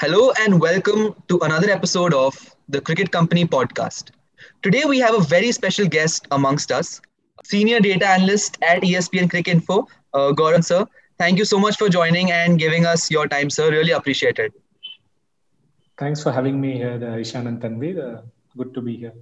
Hello and welcome to another episode of the Cricket Company podcast. Today we have a very special guest amongst us, senior data analyst at ESPN Cricinfo, uh, Gaurav sir. Thank you so much for joining and giving us your time, sir. Really appreciate it. Thanks for having me here, uh, Ishan and Tanvir. Uh, good to be here.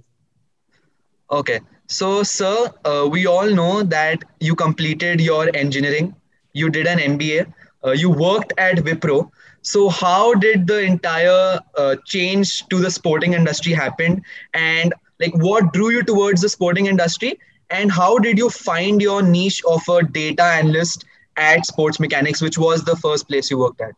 Okay, so sir, uh, we all know that you completed your engineering, you did an MBA, uh, you worked at Wipro. So how did the entire uh, change to the sporting industry happen, and like what drew you towards the sporting industry, and how did you find your niche of a data analyst at Sports Mechanics, which was the first place you worked at?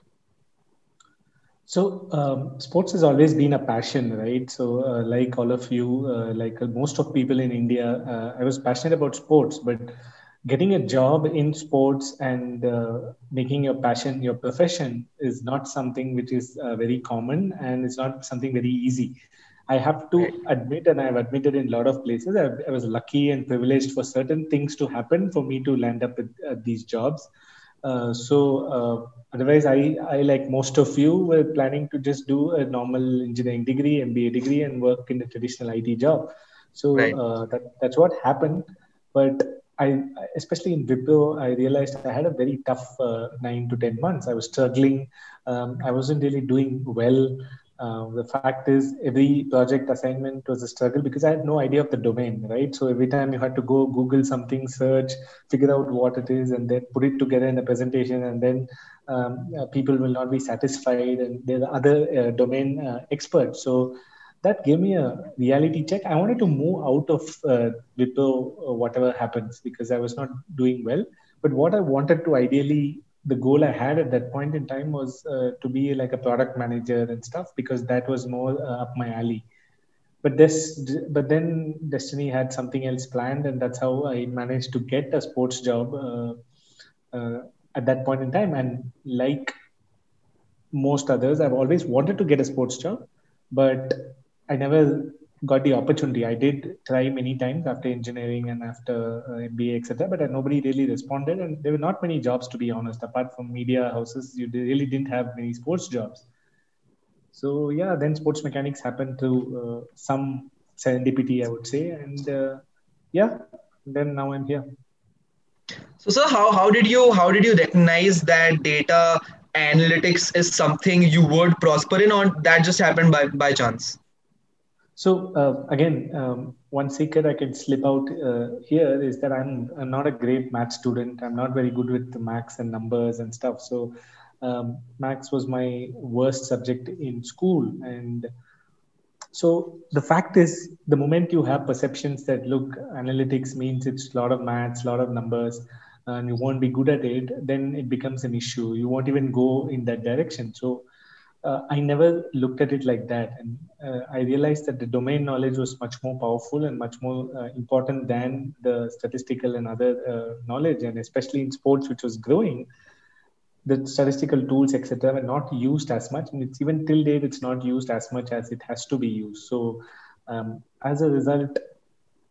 So, um, sports has always been a passion, right? So, uh, like all of you, uh, like most of people in India, uh, I was passionate about sports, but getting a job in sports and uh, making your passion your profession is not something which is uh, very common and it's not something very easy. I have to admit, and I've admitted in a lot of places, I, I was lucky and privileged for certain things to happen for me to land up with uh, these jobs. so otherwise i i like most of you were planning to just do a normal engineering degree mba degree and work in a traditional it job so right. uh, that, that's what happened but i especially in wipro i realized i had a very tough uh, 9 to 10 months i was struggling um, i wasn't really doing well uh, the fact is, every project assignment was a struggle because I had no idea of the domain, right? So every time you had to go Google something, search, figure out what it is, and then put it together in a presentation, and then um, uh, people will not be satisfied, and there are other uh, domain uh, experts. So that gave me a reality check. I wanted to move out of uh, uh, whatever happens, because I was not doing well. But what I wanted to ideally the goal I had at that point in time was uh, to be like a product manager and stuff because that was more uh, up my alley. But this, but then destiny had something else planned, and that's how I managed to get a sports job uh, uh at that point in time. And like most others, I've always wanted to get a sports job, but I never got the opportunity. I did try many times after engineering and after uh, MBA, etc. But uh, nobody really responded, and there were not many jobs to be honest. Apart from media houses, you really didn't have many sports jobs. So yeah, then sports mechanics happened through uh, some serendipity, I would say, and uh, yeah, then now I'm here. So, sir, how how did you how did you recognize that data analytics is something you would prosper in, or that just happened by by chance? So uh, again, um, one secret I can slip out uh, here is that I'm, I'm not a great math student. I'm not very good with the maths and numbers and stuff. So um, maths was my worst subject in school. And so the fact is, the moment you have perceptions that look, analytics means it's a lot of maths, a lot of numbers, and you won't be good at it, then it becomes an issue. You won't even go in that direction. So uh, I never looked at it like that. And uh, I realized that the domain knowledge was much more powerful and much more uh, important than the statistical and other uh, knowledge. And especially in sports, which was growing, the statistical tools, etc., were not used as much. And it's even till date, it's not used as much as it has to be used. So um, as a result,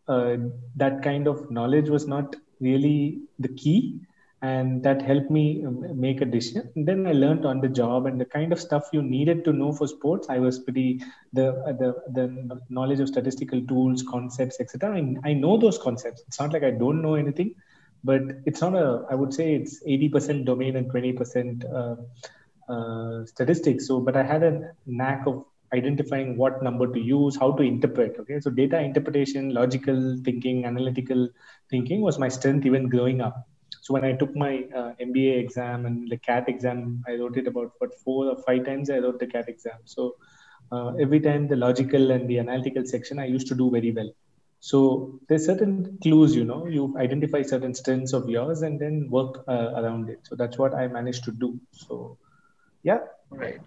uh, that kind of knowledge was not really the key and that helped me um, make a decision. Then I learned on the job and the kind of stuff you needed to know for sports. I was pretty the the the knowledge of statistical tools, concepts, etc. I, I know those concepts. It's not like I don't know anything, but it's not a. I would say it's eighty percent domain and twenty percent uh, uh, statistics. So, but I had a knack of identifying what number to use, how to interpret. Okay, so data interpretation, logical thinking, analytical thinking was my strength even growing up so when I took my uh, MBA exam and the CAT exam, I wrote it about what four or five times. I wrote the CAT exam. So uh, every time the logical and the analytical section, I used to do very well. So there's certain clues, you know, you identify certain strengths of yours and then work uh, around it. So that's what I managed to do. So yeah. Right.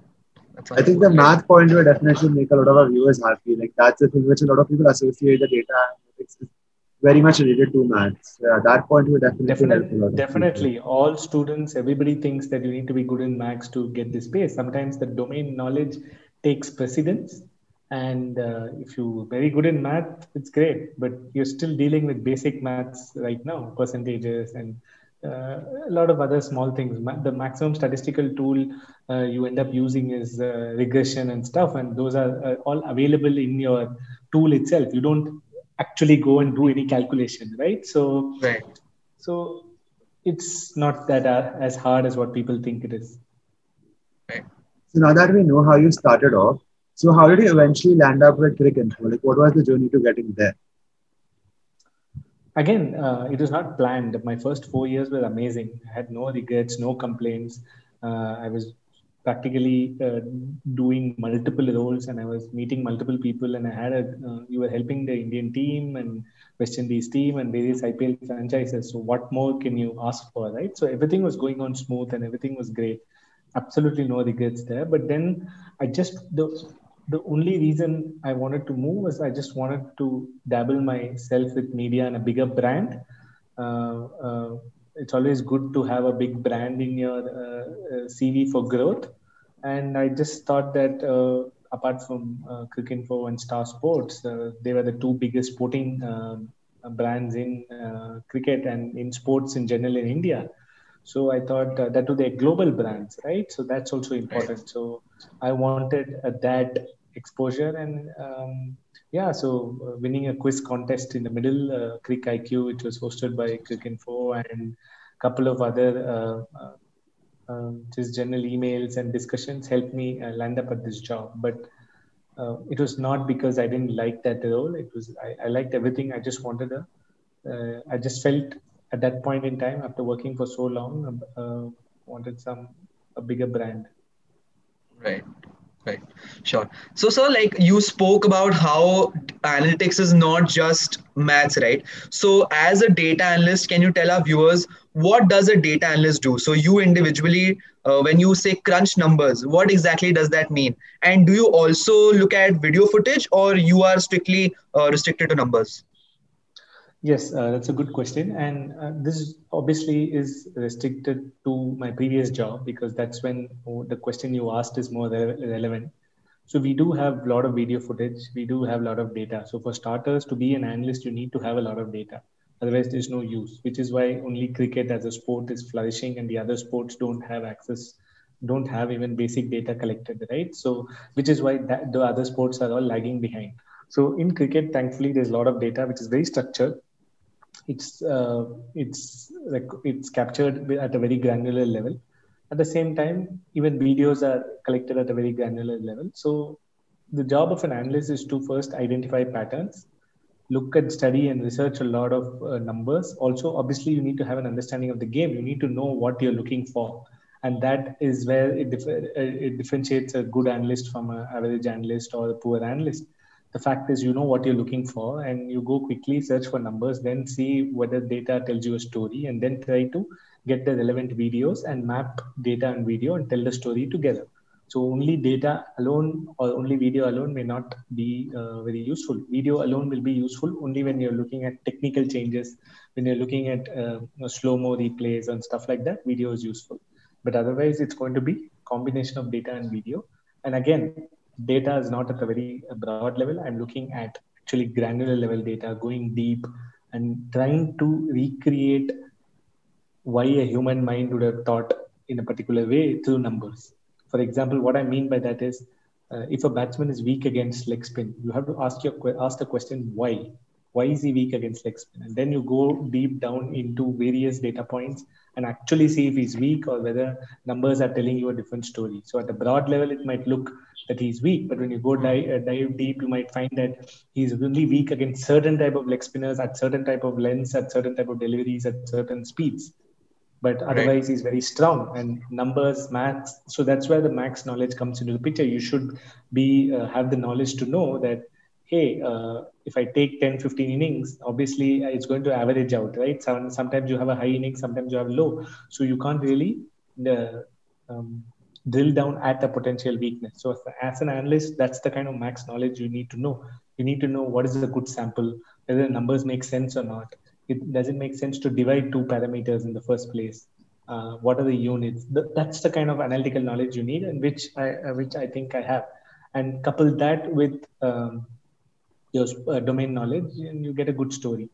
I think the math point will definitely make a lot of our viewers happy. Like that's the thing which a lot of people associate the data analytics very much related to maths. Yeah, that point would definitely definitely, definitely. all students, everybody thinks that you need to be good in maths to get this space. Sometimes the domain knowledge takes precedence, and uh, if you're very good in math, it's great. But you're still dealing with basic maths right now, percentages and uh, a lot of other small things. The maximum statistical tool uh, you end up using is uh, regression and stuff, and those are uh, all available in your tool itself. You don't actually go and do any calculation, right? So, right. So it's not that uh, as hard as what people think it is. Right. So now that we know how you started off, so how did you eventually land up with Cricinfo? Like, what was the journey to getting there? again, uh, it was not planned. My first four years were amazing. I had no regrets, no complaints. Uh, I was practically uh, doing multiple roles and I was meeting multiple people and I had a, uh, you were helping the Indian team and West Indies team and various IPL franchises. So what more can you ask for, right? So everything was going on smooth and everything was great. Absolutely no regrets there. But then I just, the the only reason I wanted to move was I just wanted to dabble myself with media and a bigger brand. Uh, uh, it's always good to have a big brand in your uh, uh CV for growth. And I just thought that uh, apart from uh, Cricinfo and Star Sports, uh, they were the two biggest sporting um, brands in cricket and in sports in general in India. So I thought that to their global brands, right? So that's also important. Right. So I wanted that exposure and um, yeah so uh, winning a quiz contest in the middle uh, crick iq which was hosted by cricinfo and a couple of other uh, uh, um, just general emails and discussions helped me uh, land up at this job but uh, it was not because i didn't like that role it was i, I liked everything i just wanted a I just felt at that point in time after working for so long wanted some a bigger brand right Right. Sure. So, sir, like you spoke about how analytics is not just maths, right? So, as a data analyst, can you tell our viewers what does a data analyst do? So, you individually, uh, when you say crunch numbers, what exactly does that mean? And do you also look at video footage, or you are strictly uh, restricted to numbers? Yes, uh, that's a good question. And uh, this obviously is restricted to my previous job because that's when the question you asked is more re- relevant. So we do have a lot of video footage. We do have a lot of data. So for starters, to be an analyst, you need to have a lot of data. Otherwise, there's no use, which is why only cricket as a sport is flourishing and the other sports don't have access, don't have even basic data collected, right? So, which is why that, the other sports are all lagging behind. So in cricket, thankfully, there's a lot of data which is very structured it's uh, it's like it's captured at a very granular level at the same time even videos are collected at a very granular level so the job of an analyst is to first identify patterns look at study and research a lot of uh, numbers. Also obviously you need to have an understanding of the game. You need to know what you're looking for. And that is where it, dif- uh, it differentiates a good analyst from an average analyst or a poor analyst. The fact is you know what you're looking for and you go quickly search for numbers then see whether data tells you a story and then try to get the relevant videos and map data and video and tell the story together so only data alone or only video alone may not be uh, very useful video alone will be useful only when you're looking at technical changes when you're looking at uh, slow mo replays and stuff like that video is useful but otherwise it's going to be combination of data and video and again data is not at a very broad level. I'm looking at actually granular level data, going deep and trying to recreate why a human mind would have thought in a particular way through numbers. For example, what I mean by that is uh, if a batsman is weak against leg spin, you have to ask your ask the question why. Why is he weak against leg spin? And then you go deep down into various data points and actually see if he's weak or whether numbers are telling you a different story. So at a broad level, it might look that he's weak. But when you go dive, uh, dive deep, you might find that he's only weak against certain type of leg spinners at certain type of lengths, at certain type of deliveries, at certain speeds. But otherwise, right. he's very strong and numbers, maths. So that's where the max knowledge comes into the picture. You should be uh, have the knowledge to know that hey, uh, if I take 10, 15 innings, obviously it's going to average out, right? sometimes you have a high inning, sometimes you have low. So you can't really uh, um, drill down at a potential weakness. So as an analyst, that's the kind of max knowledge you need to know. You need to know what is a good sample, whether the numbers make sense or not. It doesn't make sense to divide two parameters in the first place. Uh, what are the units? that's the kind of analytical knowledge you need, and which I uh, which I think I have. And couple that with um, your uh, domain knowledge, and you get a good story.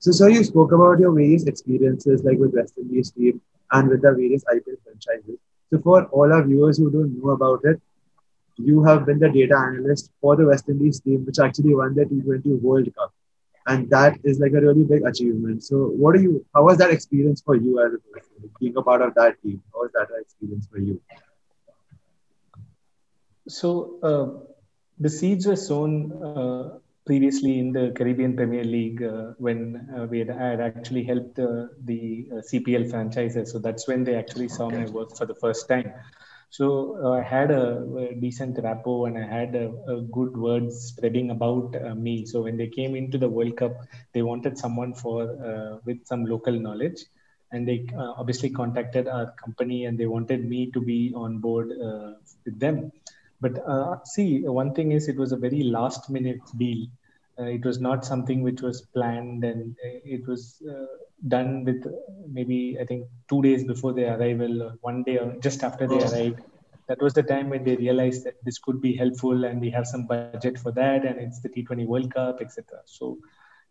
So, sir, you spoke about your various experiences, like with West Indies team and with the various IPL franchises. So, for all our viewers who don't know about it, you have been the data analyst for the West Indies team, which actually won the T20 World Cup, and that is like a really big achievement. So, what do you? How was that experience for you as a person, being a part of that team? How was that experience for you? So, uh, the seeds were sown uh, previously in the Caribbean Premier League uh, when uh, we had, had, actually helped uh, the uh, CPL franchises. So that's when they actually saw my work for the first time. So uh, I had a, a, decent rapport and I had a, a good words spreading about uh, me. So when they came into the World Cup, they wanted someone for with some local knowledge. And they obviously contacted our company and they wanted me to be on board with them but uh, see, one thing is it was a very last minute deal. Uh, it was not something which was planned and uh, it was uh, done with maybe, I think, two days before their arrival or one day or just after they arrived. That was the time when they realized that this could be helpful and we have some budget for that and it's the T20 World Cup, etc. So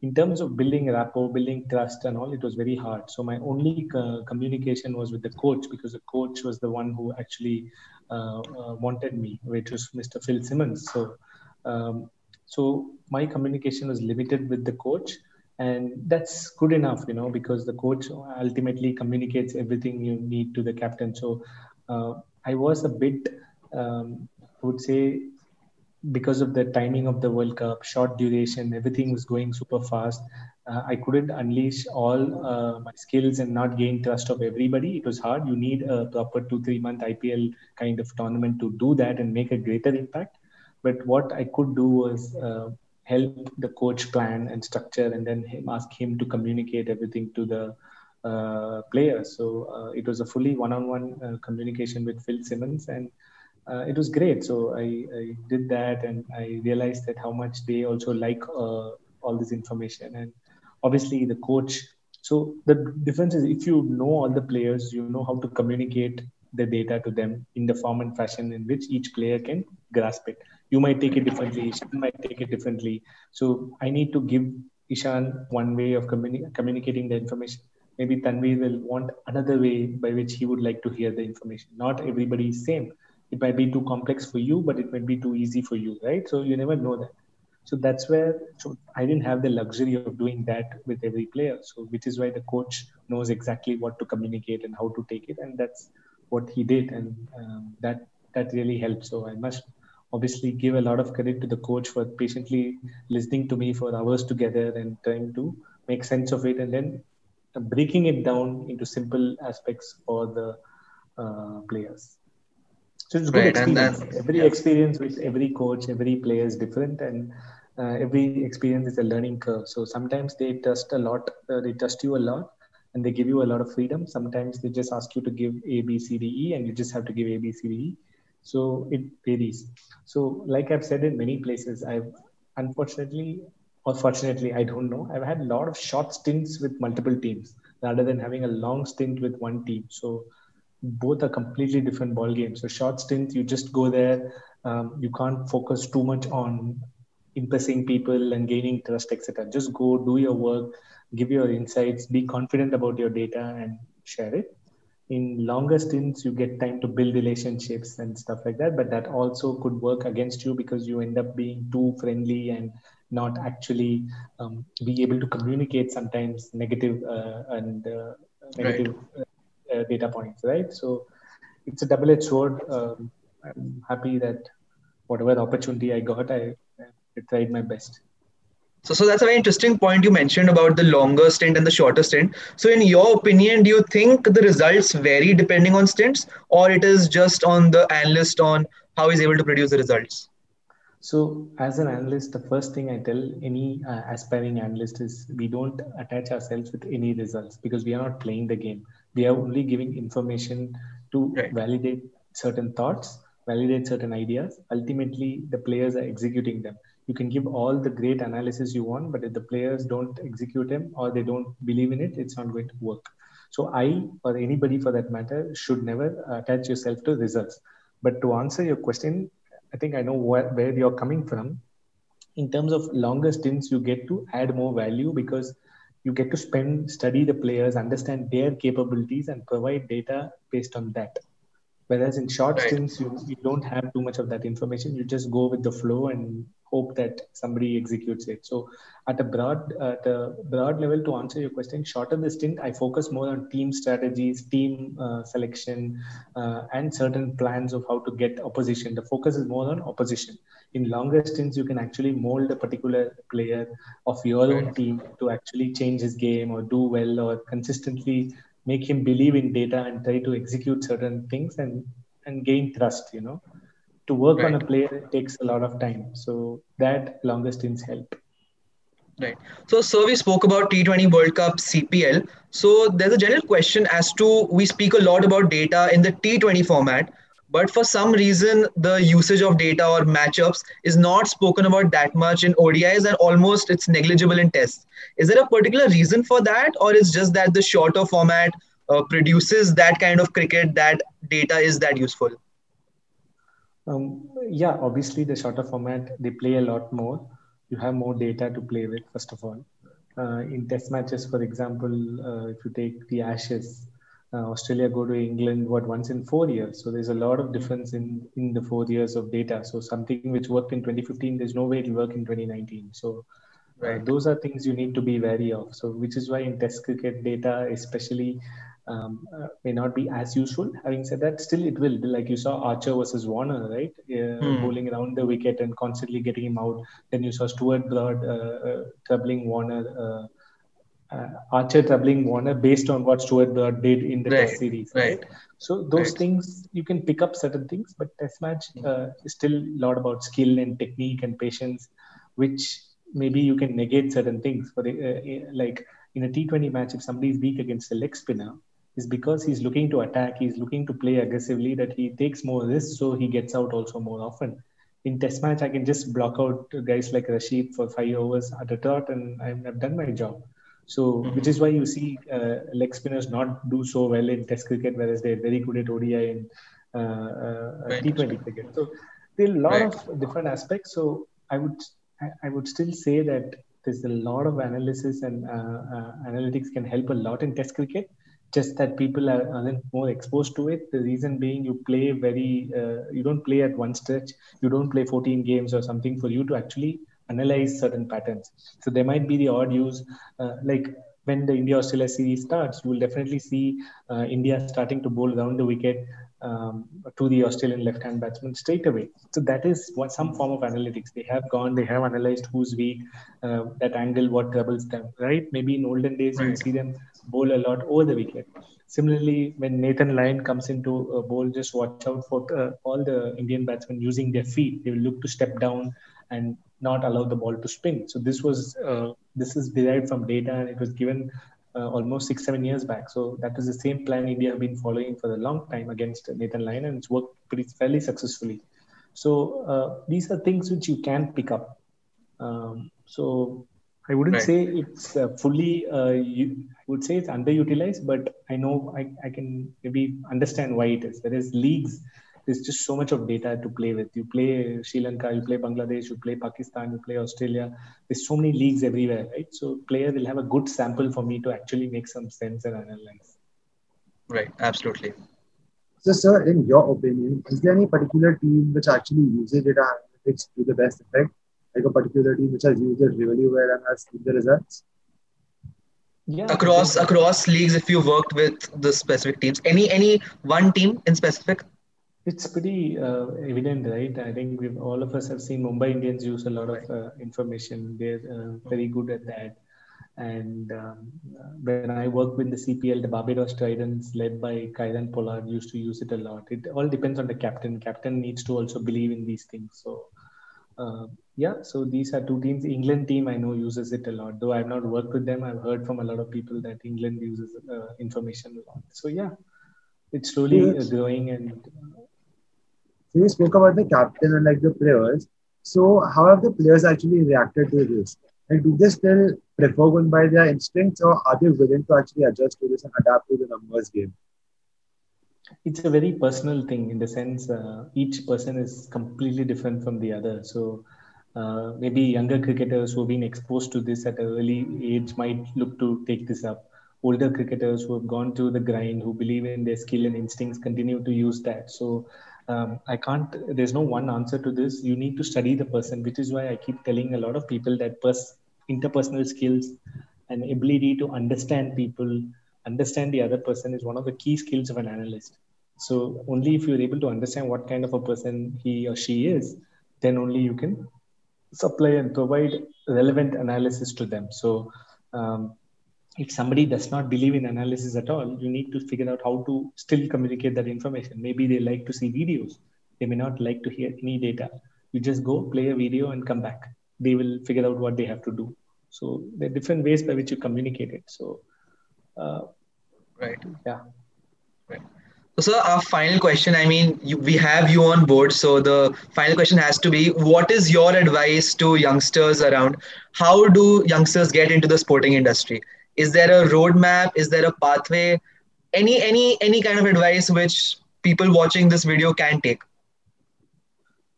in terms of building rapport, building trust, and all, it was very hard. So my only uh, communication was with the coach because the coach was the one who actually uh, uh, wanted me, which was Mr. Phil Simmons. So, um, so my communication was limited with the coach, and that's good enough, you know, because the coach ultimately communicates everything you need to the captain. So, uh, I was a bit, um, I would say, because of the timing of the World Cup, short duration, everything was going super fast. Uh, I couldn't unleash all uh, my skills and not gain trust of everybody. It was hard. You need a proper two, three month IPL kind of tournament to do that and make a greater impact. But what I could do was uh, help the coach plan and structure and then him, ask him to communicate everything to the uh, players. So uh, it was a fully one on one communication with Phil Simmons and uh, it was great. So I, I, did that, and I realized that how much they also like uh, all this information. And obviously, the coach. So the difference is if you know all the players, you know how to communicate the data to them in the form and fashion in which each player can grasp it. You might take it differently. Ishan might take it differently. So I need to give Ishan one way of communi- communicating the information. Maybe Tanvir will want another way by which he would like to hear the information. Not everybody is same it might be too complex for you but it might be too easy for you right so you never know that so that's where so i didn't have the luxury of doing that with every player so which is why the coach knows exactly what to communicate and how to take it and that's what he did and um, that that really helped so i must obviously give a lot of credit to the coach for patiently listening to me for hours together and trying to make sense of it and then breaking it down into simple aspects for the uh, players so it's good right, experience. every yeah. experience with every coach, every player is different, and uh, every experience is a learning curve. So sometimes they trust a lot, uh, they trust you a lot, and they give you a lot of freedom. Sometimes they just ask you to give A, B, C, D, E, and you just have to give A, B, C, D, E. So it varies. So like I've said in many places, I've unfortunately or fortunately, I don't know. I've had a lot of short stints with multiple teams rather than having a long stint with one team. So both are completely different ball games. So short stint, you just go there. Um, you can't focus too much on impressing people and gaining trust, etc. Just go do your work, give your insights, be confident about your data, and share it. In longer stints, you get time to build relationships and stuff like that. But that also could work against you because you end up being too friendly and not actually um, be able to communicate sometimes negative uh, and uh, negative right. Uh, data points, right? So it's a double-edged sword. Um, I'm happy that whatever opportunity I got, I, I tried my best. So, so that's a very interesting point you mentioned about the longer stint and the shorter stint. So, in your opinion, do you think the results vary depending on stints, or it is just on the analyst on how he's able to produce the results? So, as an analyst, the first thing I tell any uh, aspiring analyst is we don't attach ourselves with any results because we are not playing the game we are only giving information to right. validate certain thoughts validate certain ideas ultimately the players are executing them you can give all the great analysis you want but if the players don't execute them or they don't believe in it it's not going to work. So i or anybody for that matter should never attach yourself to results. But to answer your question i think i know where, where you're coming from. In terms of longer stints you get to add more value because you get to spend study the players understand their capabilities and provide data based on that. Whereas in short right. stints you, you don't have too much of that information. You just go with the flow and hope that somebody executes it. So at a broad at a broad level, to answer your question, shorter the stint, I focus more on team strategies, team uh, selection, uh, and certain plans of how to get opposition. The focus is more on opposition. In longer stints, you can actually mold a particular player of your own team to actually change his game or do well or consistently make him believe in data and try to execute certain things and and gain trust. You know to work right. on a player takes a lot of time. So that longer stints help. Right. So, sir, we spoke about T20 World Cup CPL. So, there's a general question as to we speak a lot about data in the T20 format, but for some reason, the usage of data or matchups is not spoken about that much in ODIs and almost it's negligible in tests. Is there a particular reason for that, or is just that the shorter format uh, produces that kind of cricket that data is that useful? Um, yeah, obviously the shorter format they play a lot more. You have more data to play with. First of all, uh, in test matches, for example, uh, if you take the Ashes, uh, Australia go to England what once in four years. So there's a lot of difference in in the four years of data. So something which worked in 2015, there's no way it'll work in 2019. So uh, right. those are things you need to be wary of. So which is why in Test cricket data, especially um, uh, may not be as useful. Having said that, still it will. Like you saw Archer versus Warner, right? Uh, hmm. Bowling around the wicket and constantly getting him out. Then you saw Stuart Broad uh, uh troubling Warner. Uh, uh, Archer troubling Warner based on what Stuart Broad did in the right. Test series. Right. right. So those right. things you can pick up certain things, but Test match hmm. is still a lot about skill and technique and patience, which maybe you can negate certain things. For the, like in a T20 match, if somebody is weak against a leg spinner, is because he's looking to attack, he's looking to play aggressively, that he takes more risks, so he gets out also more often. In test match, I can just block out guys like Rashid for five overs at a dot, and I've done my job. So, mm-hmm. which is why you see uh, leg spinners not do so well in Test cricket, whereas they're very good at ODI and uh, uh, right. T20 cricket. So, there are a lot right. of different aspects. So, I would I would still say that there's a lot of analysis and uh, uh, analytics can help a lot in Test cricket just that people are, aren't more exposed to it. The reason being you play very, uh, you don't play at one stretch, you don't play 14 games or something for you to actually analyze certain patterns. So there might be the odd use, uh, like when the India Australia series starts, you will definitely see uh, India starting to bowl around the wicket um, to the Australian left hand batsman straight away. So that is what some form of analytics. They have gone, they have analyzed who's weak, uh, that angle, what troubles them, right? Maybe in olden days, right. you see them bowl a lot over the wicket. Similarly, when Nathan Lyon comes into a bowl, just watch out for uh, all the Indian batsmen using their feet. They will look to step down and not allow the ball to spin. So this was uh, this is derived from data and it was given uh, almost six seven years back. So that is the same plan India have been following for a long time against Nathan Lyon and it's worked pretty fairly successfully. So uh, these are things which you can pick up. Um, so I wouldn't right. say it's uh, fully. Uh, you, I would say it's underutilized, but I know I, I can maybe understand why it is. There is leagues. There's just so much of data to play with. You play Sri Lanka, you play Bangladesh, you play Pakistan, you play Australia. There's so many leagues everywhere, right? So player will have a good sample for me to actually make some sense and analyze. Right. Absolutely. So, sir, in your opinion, is there any particular team which actually uses data analytics to the best effect? Like a particular team which has used it really well and has seen the results? Yeah, across across leagues, if you worked with the specific teams, any any one team in specific? It's pretty uh, evident, right? I think we've, all of us have seen Mumbai Indians use a lot of uh, information. They're uh, very good at that. And um, when I worked with the CPL, the Barbados Tridents, led by Kieron Pollard, used to use it a lot. It all depends on the captain. Captain needs to also believe in these things. So uh, yeah, so these are two teams. England team I know uses it a lot, though I've not worked with them. I've heard from a lot of people that England uses uh, information a lot. So yeah, it's slowly yes. growing. And so you spoke about the captain and like the players. So how have the players actually reacted to this? Like, do they still prefer going by their instincts, or are they willing to actually adjust to this and adapt to the numbers game? It's a very personal thing in the sense uh, each person is completely different from the other so uh, maybe younger cricketers who have been exposed to this at an early age might look to take this up. Older cricketers who have gone through the grind, who believe in their skill and instincts, continue to use that. So um, I can't. There's no one answer to this. You need to study the person, which is why I keep telling a lot of people that pers- interpersonal skills and ability to understand people, understand the other person, is one of the key skills of an analyst. So only if you're able to understand what kind of a person he or she is, then only you can supply and provide relevant analysis to them. So, um, if somebody does not believe in analysis at all, you need to figure out how to still communicate that information. Maybe they like to see videos, they may not like to hear any data. You just go play a video and come back. They will figure out what they have to do. So, there are different ways by which you communicate it. So, right. Yeah. Right. So, sir, our final question. I mean, you, we have you on board. So, the final question has to be: What is your advice to youngsters around? How do youngsters get into the sporting industry? Is there a roadmap? Is there a pathway? Any any any kind of advice which people watching this video can take?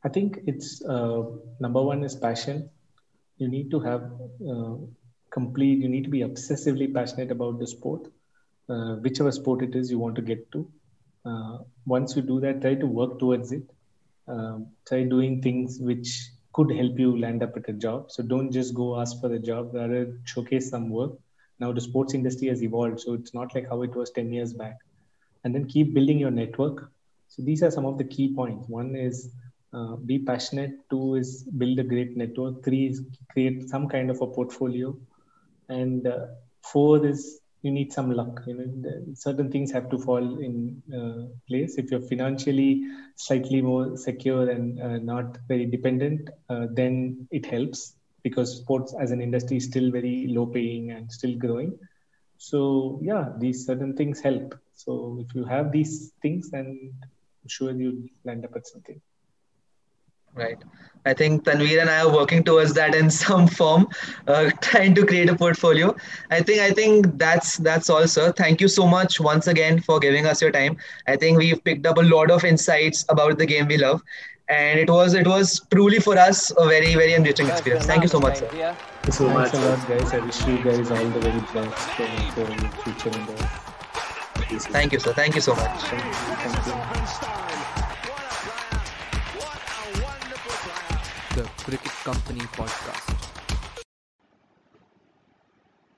I think it's uh, number one is passion. You need to have uh, complete. You need to be obsessively passionate about the sport, uh, whichever sport it is you want to get to. Uh, once you do that try to work towards it. Um, try doing things which could help you land up at a job. So don't just go ask for a job rather showcase some work. Now the sports industry has evolved so it's not like how it was 10 years back. And then keep building your network. So these are some of the key points. One is uh, be passionate. Two is build a great network. Three is create some kind of a portfolio and uh, four is you need some luck you know certain things have to fall in uh, place. If you're financially slightly more secure and uh, not very dependent uh, then it helps because sports as an industry is still very low paying and still growing. So yeah these certain things help. So if you have these things then i'm sure you'll land up at something Right. I think Tanvir and I are working towards that in some form, uh, trying to create a portfolio. I think I think that's that's all, sir. Thank you so much once again for giving us your time. I think we've picked up a lot of insights about the game we love, and it was it was truly for us a very very enriching experience. Thank you so much, sir. Thank you so much, a lot, guys. I wish you guys all the very best for, for your future endeavors. Thank you, sir. Thank you so much. Thank you. Thank you. the Cricket Company podcast.